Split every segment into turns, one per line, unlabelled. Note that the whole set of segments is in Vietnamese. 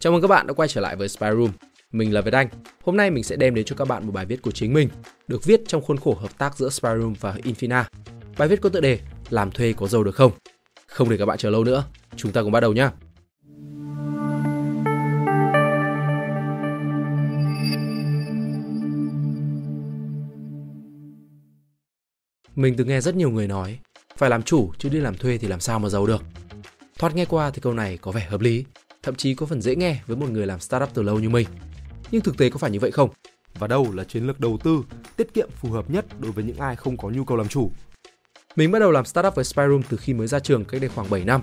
Chào mừng các bạn đã quay trở lại với Spy Room. Mình là Việt Anh. Hôm nay mình sẽ đem đến cho các bạn một bài viết của chính mình, được viết trong khuôn khổ hợp tác giữa Spy Room và Infina. Bài viết có tựa đề Làm thuê có giàu được không? Không để các bạn chờ lâu nữa, chúng ta cùng bắt đầu nhé. Mình từng nghe rất nhiều người nói, phải làm chủ chứ đi làm thuê thì làm sao mà giàu được. Thoát nghe qua thì câu này có vẻ hợp lý, thậm chí có phần dễ nghe với một người làm startup từ lâu như mình. Nhưng thực tế có phải như vậy không?
Và đâu là chiến lược đầu tư tiết kiệm phù hợp nhất đối với những ai không có nhu cầu làm chủ?
Mình bắt đầu làm startup với Spyroom từ khi mới ra trường cách đây khoảng 7 năm.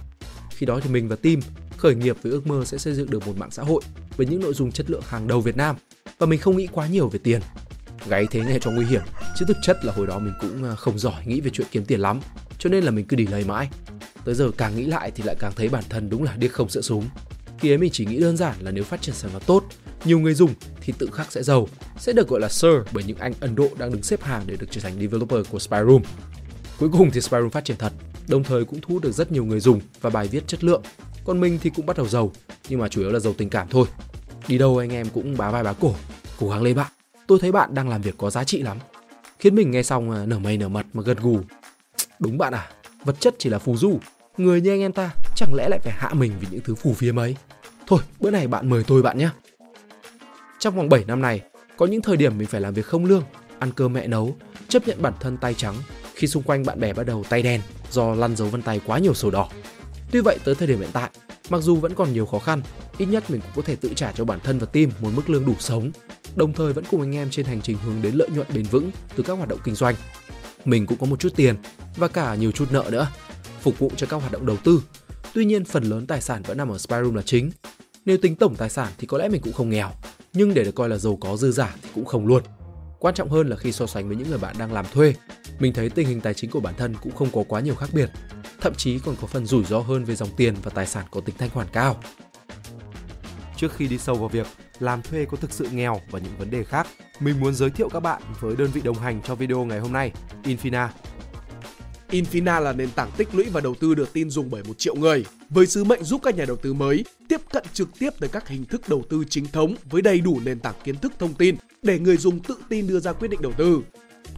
Khi đó thì mình và team khởi nghiệp với ước mơ sẽ xây dựng được một mạng xã hội với những nội dung chất lượng hàng đầu Việt Nam và mình không nghĩ quá nhiều về tiền. Gáy thế nghe cho nguy hiểm, chứ thực chất là hồi đó mình cũng à, không giỏi nghĩ về chuyện kiếm tiền lắm, cho nên là mình cứ đi lấy mãi. Tới giờ càng nghĩ lại thì lại càng thấy bản thân đúng là điếc không sợ súng. Khi ấy mình chỉ nghĩ đơn giản là nếu phát triển sản phẩm tốt, nhiều người dùng thì tự khắc sẽ giàu, sẽ được gọi là Sir bởi những anh Ấn Độ đang đứng xếp hàng để được trở thành developer của Spyroom. Cuối cùng thì Spyroom phát triển thật, đồng thời cũng thu hút được rất nhiều người dùng và bài viết chất lượng. Còn mình thì cũng bắt đầu giàu, nhưng mà chủ yếu là giàu tình cảm thôi. Đi đâu anh em cũng bá vai bá cổ, cố gắng lên bạn. Tôi thấy bạn đang làm việc có giá trị lắm. Khiến mình nghe xong à, nở mây nở mặt mà gật gù. Đúng bạn à, vật chất chỉ là phù du, người như anh em ta chẳng lẽ lại phải hạ mình vì những thứ phù phiếm ấy. Thôi, bữa này bạn mời tôi bạn nhé. Trong vòng 7 năm này, có những thời điểm mình phải làm việc không lương, ăn cơm mẹ nấu, chấp nhận bản thân tay trắng khi xung quanh bạn bè bắt đầu tay đen do lăn dấu vân tay quá nhiều sổ đỏ. Tuy vậy tới thời điểm hiện tại, mặc dù vẫn còn nhiều khó khăn, ít nhất mình cũng có thể tự trả cho bản thân và team một mức lương đủ sống, đồng thời vẫn cùng anh em trên hành trình hướng đến lợi nhuận bền vững từ các hoạt động kinh doanh. Mình cũng có một chút tiền và cả nhiều chút nợ nữa, phục vụ cho các hoạt động đầu tư. Tuy nhiên phần lớn tài sản vẫn nằm ở Spyroom là chính. Nếu tính tổng tài sản thì có lẽ mình cũng không nghèo, nhưng để được coi là giàu có dư giả thì cũng không luôn. Quan trọng hơn là khi so sánh với những người bạn đang làm thuê, mình thấy tình hình tài chính của bản thân cũng không có quá nhiều khác biệt, thậm chí còn có phần rủi ro hơn về dòng tiền và tài sản có tính thanh khoản cao.
Trước khi đi sâu vào việc làm thuê có thực sự nghèo và những vấn đề khác, mình muốn giới thiệu các bạn với đơn vị đồng hành cho video ngày hôm nay, Infina.
Infina là nền tảng tích lũy và đầu tư được tin dùng bởi một triệu người, với sứ mệnh giúp các nhà đầu tư mới tiếp cận trực tiếp tới các hình thức đầu tư chính thống với đầy đủ nền tảng kiến thức thông tin để người dùng tự tin đưa ra quyết định đầu tư.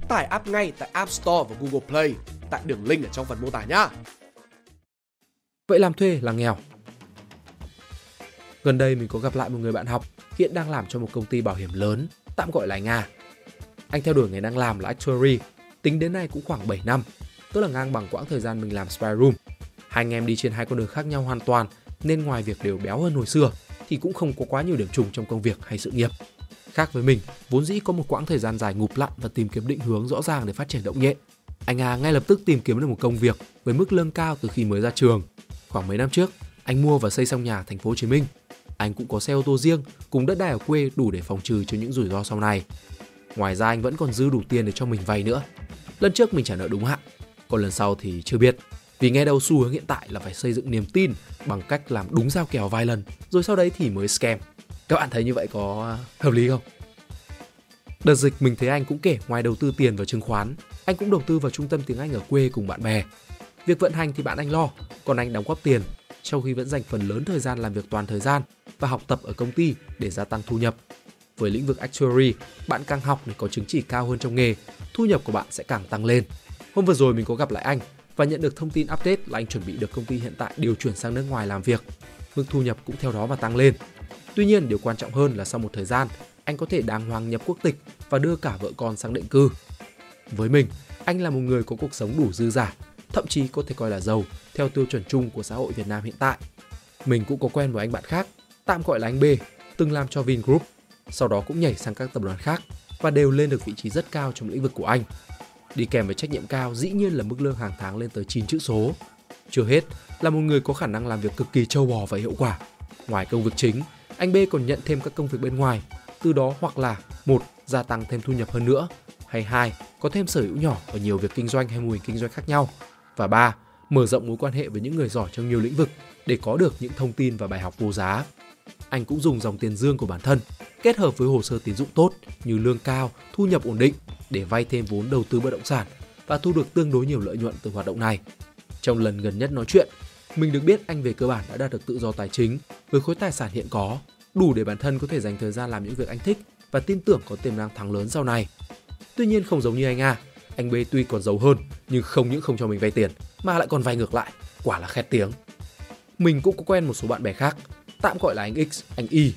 Tải app ngay tại App Store và Google Play tại đường link ở trong phần mô tả nhé.
Vậy làm thuê là nghèo. Gần đây mình có gặp lại một người bạn học hiện đang làm cho một công ty bảo hiểm lớn, tạm gọi là nga. Anh theo đuổi nghề đang làm là actuary, tính đến nay cũng khoảng 7 năm, tức là ngang bằng quãng thời gian mình làm spy room. Hai anh em đi trên hai con đường khác nhau hoàn toàn, nên ngoài việc đều béo hơn hồi xưa thì cũng không có quá nhiều điểm trùng trong công việc hay sự nghiệp. Khác với mình, vốn dĩ có một quãng thời gian dài ngụp lặn và tìm kiếm định hướng rõ ràng để phát triển động nhện. Anh A ngay lập tức tìm kiếm được một công việc với mức lương cao từ khi mới ra trường. Khoảng mấy năm trước, anh mua và xây xong nhà thành phố Hồ Chí Minh. Anh cũng có xe ô tô riêng cùng đất đai ở quê đủ để phòng trừ cho những rủi ro sau này. Ngoài ra anh vẫn còn dư đủ tiền để cho mình vay nữa. Lần trước mình trả nợ đúng hạn, còn lần sau thì chưa biết. Vì nghe đầu xu hướng hiện tại là phải xây dựng niềm tin bằng cách làm đúng giao kèo vài lần, rồi sau đấy thì mới scam. Các bạn thấy như vậy có hợp lý không? Đợt dịch mình thấy anh cũng kể ngoài đầu tư tiền vào chứng khoán, anh cũng đầu tư vào trung tâm tiếng Anh ở quê cùng bạn bè. Việc vận hành thì bạn anh lo, còn anh đóng góp tiền, trong khi vẫn dành phần lớn thời gian làm việc toàn thời gian và học tập ở công ty để gia tăng thu nhập. Với lĩnh vực actuary, bạn càng học để có chứng chỉ cao hơn trong nghề, thu nhập của bạn sẽ càng tăng lên. Hôm vừa rồi mình có gặp lại anh và nhận được thông tin update là anh chuẩn bị được công ty hiện tại điều chuyển sang nước ngoài làm việc. Mức thu nhập cũng theo đó mà tăng lên. Tuy nhiên, điều quan trọng hơn là sau một thời gian, anh có thể đàng hoàng nhập quốc tịch và đưa cả vợ con sang định cư. Với mình, anh là một người có cuộc sống đủ dư giả, thậm chí có thể coi là giàu theo tiêu chuẩn chung của xã hội Việt Nam hiện tại. Mình cũng có quen với anh bạn khác, tạm gọi là anh B, từng làm cho Vingroup, sau đó cũng nhảy sang các tập đoàn khác và đều lên được vị trí rất cao trong lĩnh vực của anh. Đi kèm với trách nhiệm cao dĩ nhiên là mức lương hàng tháng lên tới 9 chữ số. Chưa hết, là một người có khả năng làm việc cực kỳ trâu bò và hiệu quả. Ngoài công việc chính, anh B còn nhận thêm các công việc bên ngoài, từ đó hoặc là một gia tăng thêm thu nhập hơn nữa, hay hai có thêm sở hữu nhỏ ở nhiều việc kinh doanh hay mô hình kinh doanh khác nhau, và ba mở rộng mối quan hệ với những người giỏi trong nhiều lĩnh vực để có được những thông tin và bài học vô giá. Anh cũng dùng dòng tiền dương của bản thân kết hợp với hồ sơ tín dụng tốt như lương cao, thu nhập ổn định để vay thêm vốn đầu tư bất động sản và thu được tương đối nhiều lợi nhuận từ hoạt động này. Trong lần gần nhất nói chuyện, Mình được biết anh về cơ bản đã đạt được tự do tài chính với khối tài sản hiện có, đủ để bản thân có thể dành thời gian làm những việc anh thích và tin tưởng có tiềm năng thắng lớn sau này. Tuy nhiên không giống như anh A, anh B tuy còn giàu hơn nhưng không những không cho mình vay tiền mà lại còn vay ngược lại, quả là khét tiếng. Mình cũng có quen một số bạn bè khác, tạm gọi là anh X, anh Y,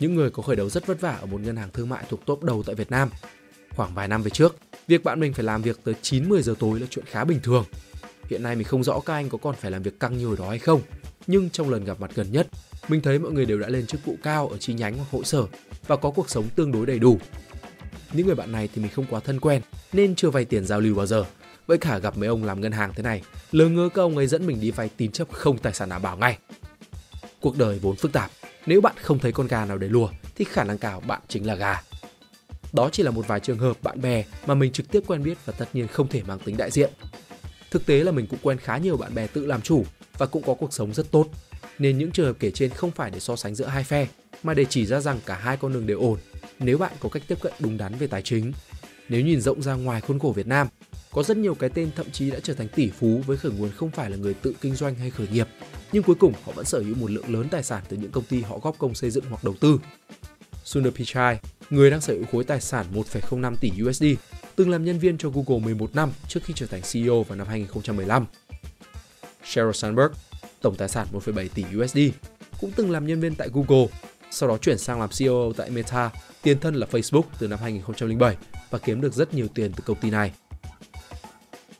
những người có khởi đầu rất vất vả ở một ngân hàng thương mại thuộc top đầu tại Việt Nam. Khoảng vài năm về trước, việc bạn mình phải làm việc tới 9-10 giờ tối là chuyện khá bình thường. Hiện nay mình không rõ các anh có còn phải làm việc căng như hồi đó hay không, nhưng trong lần gặp mặt gần nhất, mình thấy mọi người đều đã lên chức vụ cao ở chi nhánh hoặc hội sở và có cuộc sống tương đối đầy đủ. Những người bạn này thì mình không quá thân quen nên chưa vay tiền giao lưu bao giờ. Với cả gặp mấy ông làm ngân hàng thế này, lỡ ngơ các ông ấy dẫn mình đi vay tín chấp không tài sản đảm bảo ngay. Cuộc đời vốn phức tạp, nếu bạn không thấy con gà nào để lùa thì khả năng cao bạn chính là gà. Đó chỉ là một vài trường hợp bạn bè mà mình trực tiếp quen biết và tất nhiên không thể mang tính đại diện. Thực tế là mình cũng quen khá nhiều bạn bè tự làm chủ và cũng có cuộc sống rất tốt. Nên những trường hợp kể trên không phải để so sánh giữa hai phe, mà để chỉ ra rằng cả hai con đường đều ổn nếu bạn có cách tiếp cận đúng đắn về tài chính. Nếu nhìn rộng ra ngoài khuôn khổ Việt Nam, có rất nhiều cái tên thậm chí đã trở thành tỷ phú với khởi nguồn không phải là người tự kinh doanh hay khởi nghiệp, nhưng cuối cùng họ vẫn sở hữu một lượng lớn tài sản từ những công ty họ góp công xây dựng hoặc đầu tư. Sundar Pichai, người đang sở hữu khối tài sản 1,05 tỷ USD, từng làm nhân viên cho Google 11 năm trước khi trở thành CEO vào năm 2015. Sheryl Sandberg, tổng tài sản 1,7 tỷ USD, cũng từng làm nhân viên tại Google, sau đó chuyển sang làm CEO tại Meta, tiền thân là Facebook từ năm 2007 và kiếm được rất nhiều tiền từ công ty này.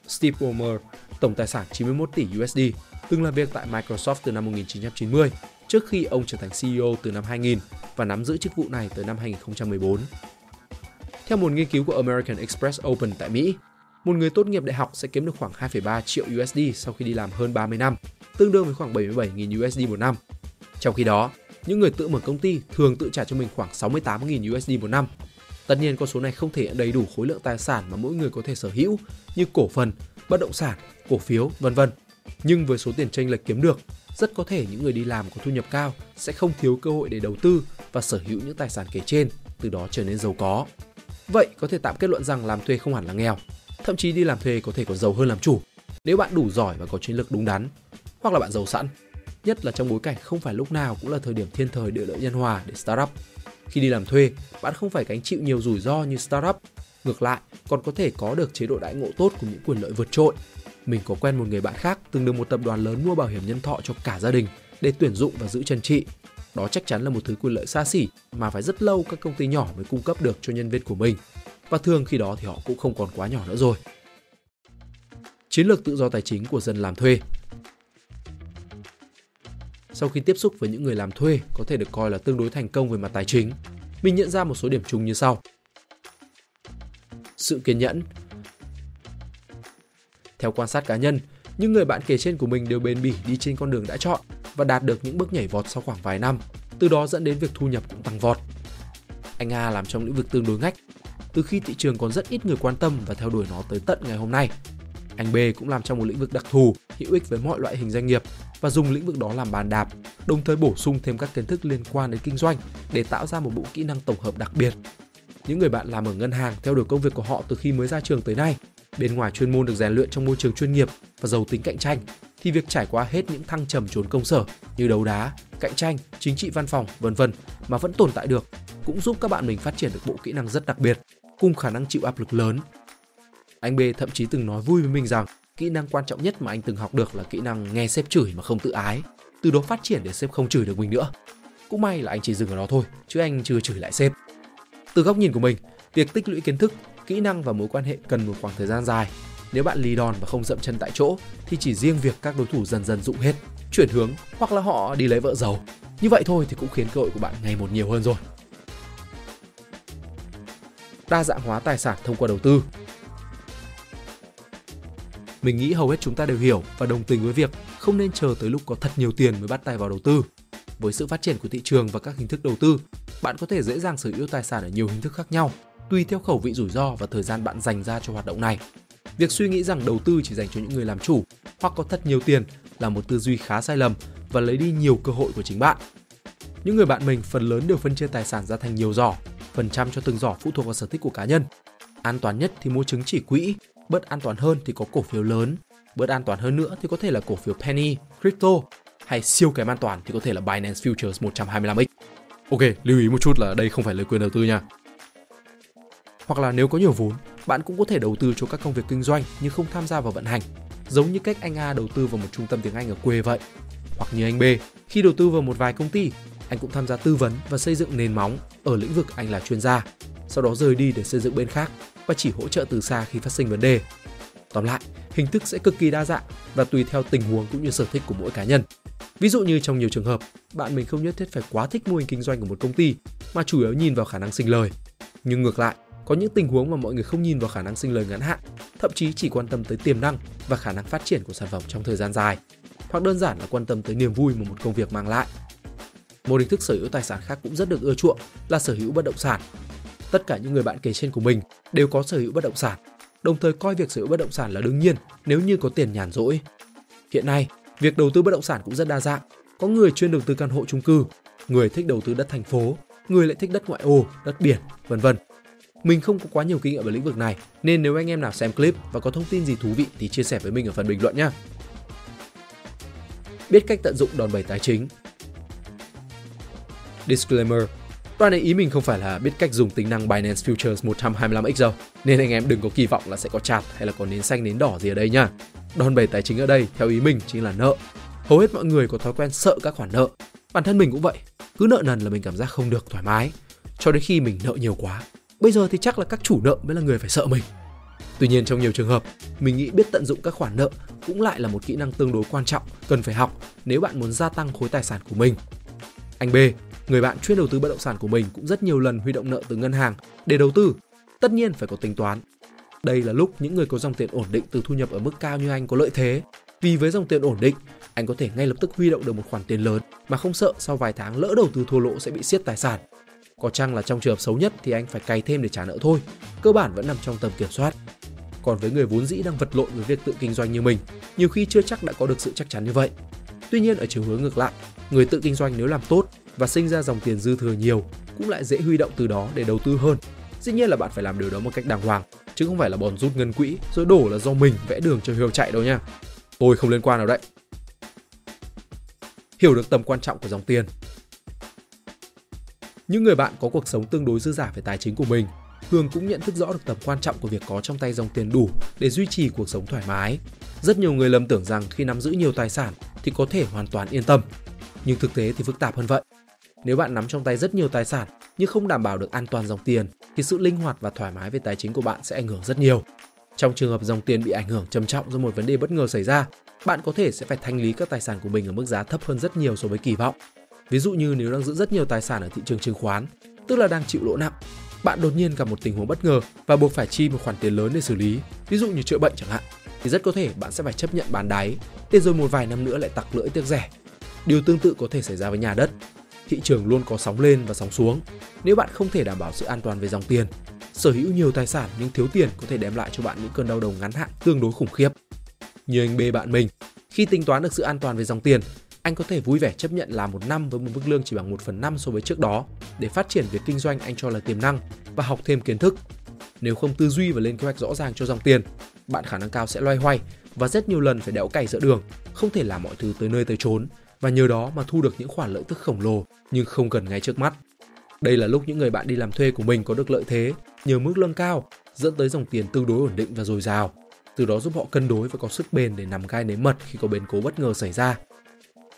Steve Ballmer, tổng tài sản 91 tỷ USD, từng làm việc tại Microsoft từ năm 1990 trước khi ông trở thành CEO từ năm 2000 và nắm giữ chức vụ này tới năm 2014. Theo một nghiên cứu của American Express Open tại Mỹ, một người tốt nghiệp đại học sẽ kiếm được khoảng 2,3 triệu USD sau khi đi làm hơn 30 năm, tương đương với khoảng 77.000 USD một năm. Trong khi đó, những người tự mở công ty thường tự trả cho mình khoảng 68.000 USD một năm. Tất nhiên con số này không thể hiện đầy đủ khối lượng tài sản mà mỗi người có thể sở hữu như cổ phần, bất động sản, cổ phiếu, vân vân. Nhưng với số tiền tranh lệch kiếm được, rất có thể những người đi làm có thu nhập cao sẽ không thiếu cơ hội để đầu tư và sở hữu những tài sản kể trên, từ đó trở nên giàu có. Vậy có thể tạm kết luận rằng làm thuê không hẳn là nghèo, thậm chí đi làm thuê có thể còn giàu hơn làm chủ nếu bạn đủ giỏi và có chiến lược đúng đắn, hoặc là bạn giàu sẵn. Nhất là trong bối cảnh không phải lúc nào cũng là thời điểm thiên thời địa lợi nhân hòa để startup. Khi đi làm thuê, bạn không phải gánh chịu nhiều rủi ro như startup. Ngược lại, còn có thể có được chế độ đãi ngộ tốt cùng những quyền lợi vượt trội. Mình có quen một người bạn khác từng được một tập đoàn lớn mua bảo hiểm nhân thọ cho cả gia đình để tuyển dụng và giữ chân trị. Đó chắc chắn là một thứ quyền lợi xa xỉ mà phải rất lâu các công ty nhỏ mới cung cấp được cho nhân viên của mình. Và thường khi đó thì họ cũng không còn quá nhỏ nữa rồi. Chiến lược tự do tài chính của dân làm thuê sau khi tiếp xúc với những người làm thuê có thể được coi là tương đối thành công về mặt tài chính, mình nhận ra một số điểm chung như sau. Sự kiên nhẫn theo quan sát cá nhân, những người bạn kể trên của mình đều bền bỉ đi trên con đường đã chọn và đạt được những bước nhảy vọt sau khoảng vài năm, từ đó dẫn đến việc thu nhập cũng tăng vọt. Anh A làm trong lĩnh vực tương đối ngách, từ khi thị trường còn rất ít người quan tâm và theo đuổi nó tới tận ngày hôm nay. Anh B cũng làm trong một lĩnh vực đặc thù, hữu ích với mọi loại hình doanh nghiệp và dùng lĩnh vực đó làm bàn đạp, đồng thời bổ sung thêm các kiến thức liên quan đến kinh doanh để tạo ra một bộ kỹ năng tổng hợp đặc biệt. Những người bạn làm ở ngân hàng theo đuổi công việc của họ từ khi mới ra trường tới nay, bên ngoài chuyên môn được rèn luyện trong môi trường chuyên nghiệp và giàu tính cạnh tranh, thì việc trải qua hết những thăng trầm trốn công sở như đấu đá, cạnh tranh, chính trị văn phòng, vân vân mà vẫn tồn tại được cũng giúp các bạn mình phát triển được bộ kỹ năng rất đặc biệt, cùng khả năng chịu áp lực lớn. Anh B thậm chí từng nói vui với mình rằng kỹ năng quan trọng nhất mà anh từng học được là kỹ năng nghe sếp chửi mà không tự ái từ đó phát triển để sếp không chửi được mình nữa cũng may là anh chỉ dừng ở đó thôi chứ anh chưa chửi lại sếp từ góc nhìn của mình việc tích lũy kiến thức kỹ năng và mối quan hệ cần một khoảng thời gian dài. Nếu bạn lì đòn và không dậm chân tại chỗ thì chỉ riêng việc các đối thủ dần dần dụng hết chuyển hướng hoặc là họ đi lấy vợ giàu. Như vậy thôi thì cũng khiến cơ hội của bạn ngày một nhiều hơn rồi. Đa dạng hóa tài sản thông qua đầu tư. Mình nghĩ hầu hết chúng ta đều hiểu và đồng tình với việc không nên chờ tới lúc có thật nhiều tiền mới bắt tay vào đầu tư. Với sự phát triển của thị trường và các hình thức đầu tư, bạn có thể dễ dàng sở hữu tài sản ở nhiều hình thức khác nhau, tùy theo khẩu vị rủi ro và thời gian bạn dành ra cho hoạt động này. Việc suy nghĩ rằng đầu tư chỉ dành cho những người làm chủ hoặc có thật nhiều tiền là một tư duy khá sai lầm và lấy đi nhiều cơ hội của chính bạn. Những người bạn mình phần lớn đều phân chia tài sản ra thành nhiều giỏ, phần trăm cho từng giỏ phụ thuộc vào sở thích của cá nhân. An toàn nhất thì mua chứng chỉ quỹ bớt an toàn hơn thì có cổ phiếu lớn, bớt an toàn hơn nữa thì có thể là cổ phiếu penny, crypto hay siêu kém an toàn thì có thể là Binance Futures 125x. Ok, lưu ý một chút là đây không phải lời khuyên đầu tư nha. Hoặc là nếu có nhiều vốn, bạn cũng có thể đầu tư cho các công việc kinh doanh nhưng không tham gia vào vận hành, giống như cách anh A đầu tư vào một trung tâm tiếng Anh ở quê vậy. Hoặc như anh B, khi đầu tư vào một vài công ty, anh cũng tham gia tư vấn và xây dựng nền móng ở lĩnh vực anh là chuyên gia, sau đó rời đi để xây dựng bên khác và chỉ hỗ trợ từ xa khi phát sinh vấn đề. Tóm lại, hình thức sẽ cực kỳ đa dạng và tùy theo tình huống cũng như sở thích của mỗi cá nhân. Ví dụ như trong nhiều trường hợp, bạn mình không nhất thiết phải quá thích mô hình kinh doanh của một công ty mà chủ yếu nhìn vào khả năng sinh lời. Nhưng ngược lại, có những tình huống mà mọi người không nhìn vào khả năng sinh lời ngắn hạn, thậm chí chỉ quan tâm tới tiềm năng và khả năng phát triển của sản phẩm trong thời gian dài, hoặc đơn giản là quan tâm tới niềm vui mà một công việc mang lại. Một hình thức sở hữu tài sản khác cũng rất được ưa chuộng là sở hữu bất động sản. Tất cả những người bạn kể trên của mình đều có sở hữu bất động sản, đồng thời coi việc sở hữu bất động sản là đương nhiên nếu như có tiền nhàn rỗi. Hiện nay, việc đầu tư bất động sản cũng rất đa dạng. Có người chuyên đầu tư căn hộ chung cư, người thích đầu tư đất thành phố, người lại thích đất ngoại ô, đất biển, vân vân. Mình không có quá nhiều kinh nghiệm về lĩnh vực này, nên nếu anh em nào xem clip và có thông tin gì thú vị thì chia sẻ với mình ở phần bình luận nhé. Biết cách tận dụng đòn bẩy tài chính Disclaimer Đoạn này ý mình không phải là biết cách dùng tính năng Binance Futures 125x đâu, nên anh em đừng có kỳ vọng là sẽ có chạt hay là có nến xanh nến đỏ gì ở đây nha. Đòn bẩy tài chính ở đây, theo ý mình, chính là nợ. Hầu hết mọi người có thói quen sợ các khoản nợ. Bản thân mình cũng vậy, cứ nợ nần là mình cảm giác không được thoải mái, cho đến khi mình nợ nhiều quá. Bây giờ thì chắc là các chủ nợ mới là người phải sợ mình. Tuy nhiên trong nhiều trường hợp, mình nghĩ biết tận dụng các khoản nợ cũng lại là một kỹ năng tương đối quan trọng cần phải học nếu bạn muốn gia tăng khối tài sản của mình. Anh B, người bạn chuyên đầu tư bất động sản của mình cũng rất nhiều lần huy động nợ từ ngân hàng để đầu tư. Tất nhiên phải có tính toán. Đây là lúc những người có dòng tiền ổn định từ thu nhập ở mức cao như anh có lợi thế. Vì với dòng tiền ổn định, anh có thể ngay lập tức huy động được một khoản tiền lớn mà không sợ sau vài tháng lỡ đầu tư thua lỗ sẽ bị siết tài sản. Có chăng là trong trường hợp xấu nhất thì anh phải cày thêm để trả nợ thôi, cơ bản vẫn nằm trong tầm kiểm soát. Còn với người vốn dĩ đang vật lộn với việc tự kinh doanh như mình, nhiều khi chưa chắc đã có được sự chắc chắn như vậy. Tuy nhiên ở chiều hướng ngược lại, người tự kinh doanh nếu làm tốt và sinh ra dòng tiền dư thừa nhiều cũng lại dễ huy động từ đó để đầu tư hơn. Dĩ nhiên là bạn phải làm điều đó một cách đàng hoàng, chứ không phải là bòn rút ngân quỹ rồi đổ là do mình vẽ đường cho Hiếu chạy đâu nha. Tôi không liên quan nào đấy. Hiểu được tầm quan trọng của dòng tiền. Những người bạn có cuộc sống tương đối dư giả về tài chính của mình Hương cũng nhận thức rõ được tầm quan trọng của việc có trong tay dòng tiền đủ để duy trì cuộc sống thoải mái. Rất nhiều người lầm tưởng rằng khi nắm giữ nhiều tài sản thì có thể hoàn toàn yên tâm. Nhưng thực tế thì phức tạp hơn vậy. Nếu bạn nắm trong tay rất nhiều tài sản nhưng không đảm bảo được an toàn dòng tiền thì sự linh hoạt và thoải mái về tài chính của bạn sẽ ảnh hưởng rất nhiều. Trong trường hợp dòng tiền bị ảnh hưởng trầm trọng do một vấn đề bất ngờ xảy ra, bạn có thể sẽ phải thanh lý các tài sản của mình ở mức giá thấp hơn rất nhiều so với kỳ vọng. Ví dụ như nếu đang giữ rất nhiều tài sản ở thị trường chứng khoán, tức là đang chịu lỗ nặng, bạn đột nhiên gặp một tình huống bất ngờ và buộc phải chi một khoản tiền lớn để xử lý, ví dụ như chữa bệnh chẳng hạn, thì rất có thể bạn sẽ phải chấp nhận bán đáy, để rồi một vài năm nữa lại tặc lưỡi tiếc rẻ. Điều tương tự có thể xảy ra với nhà đất. Thị trường luôn có sóng lên và sóng xuống. Nếu bạn không thể đảm bảo sự an toàn về dòng tiền, sở hữu nhiều tài sản nhưng thiếu tiền có thể đem lại cho bạn những cơn đau đầu ngắn hạn tương đối khủng khiếp. Như anh B bạn mình, khi tính toán được sự an toàn về dòng tiền, anh có thể vui vẻ chấp nhận làm một năm với một mức lương chỉ bằng 1 phần năm so với trước đó để phát triển việc kinh doanh anh cho là tiềm năng và học thêm kiến thức. Nếu không tư duy và lên kế hoạch rõ ràng cho dòng tiền, bạn khả năng cao sẽ loay hoay và rất nhiều lần phải đẽo cày giữa đường, không thể làm mọi thứ tới nơi tới chốn và nhờ đó mà thu được những khoản lợi tức khổng lồ nhưng không cần ngay trước mắt. Đây là lúc những người bạn đi làm thuê của mình có được lợi thế nhờ mức lương cao dẫn tới dòng tiền tương đối ổn định và dồi dào, từ đó giúp họ cân đối và có sức bền để nằm gai nếm mật khi có biến cố bất ngờ xảy ra.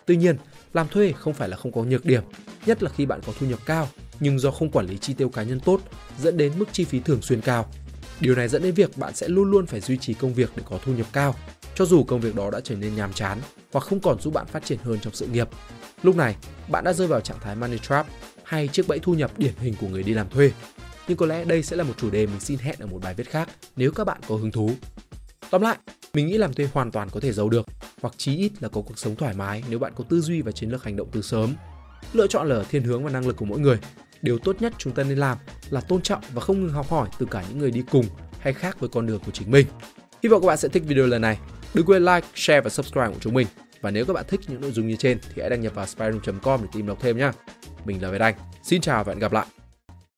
Tuy nhiên, làm thuê không phải là không có nhược điểm, nhất là khi bạn có thu nhập cao nhưng do không quản lý chi tiêu cá nhân tốt dẫn đến mức chi phí thường xuyên cao. Điều này dẫn đến việc bạn sẽ luôn luôn phải duy trì công việc để có thu nhập cao, cho dù công việc đó đã trở nên nhàm chán hoặc không còn giúp bạn phát triển hơn trong sự nghiệp. Lúc này, bạn đã rơi vào trạng thái money trap hay chiếc bẫy thu nhập điển hình của người đi làm thuê. Nhưng có lẽ đây sẽ là một chủ đề mình xin hẹn ở một bài viết khác nếu các bạn có hứng thú. Tóm lại, mình nghĩ làm thuê hoàn toàn có thể giàu được, hoặc chí ít là có cuộc sống thoải mái nếu bạn có tư duy và chiến lược hành động từ sớm. Lựa chọn là thiên hướng và năng lực của mỗi người. Điều tốt nhất chúng ta nên làm là tôn trọng và không ngừng học hỏi từ cả những người đi cùng hay khác với con đường của chính mình. Hy vọng các bạn sẽ thích video lần này. Đừng quên like, share và subscribe của chúng mình. Và nếu các bạn thích những nội dung như trên thì hãy đăng nhập vào spyroom.com để tìm đọc thêm nhé. Mình là Việt Anh. Xin chào và hẹn gặp lại.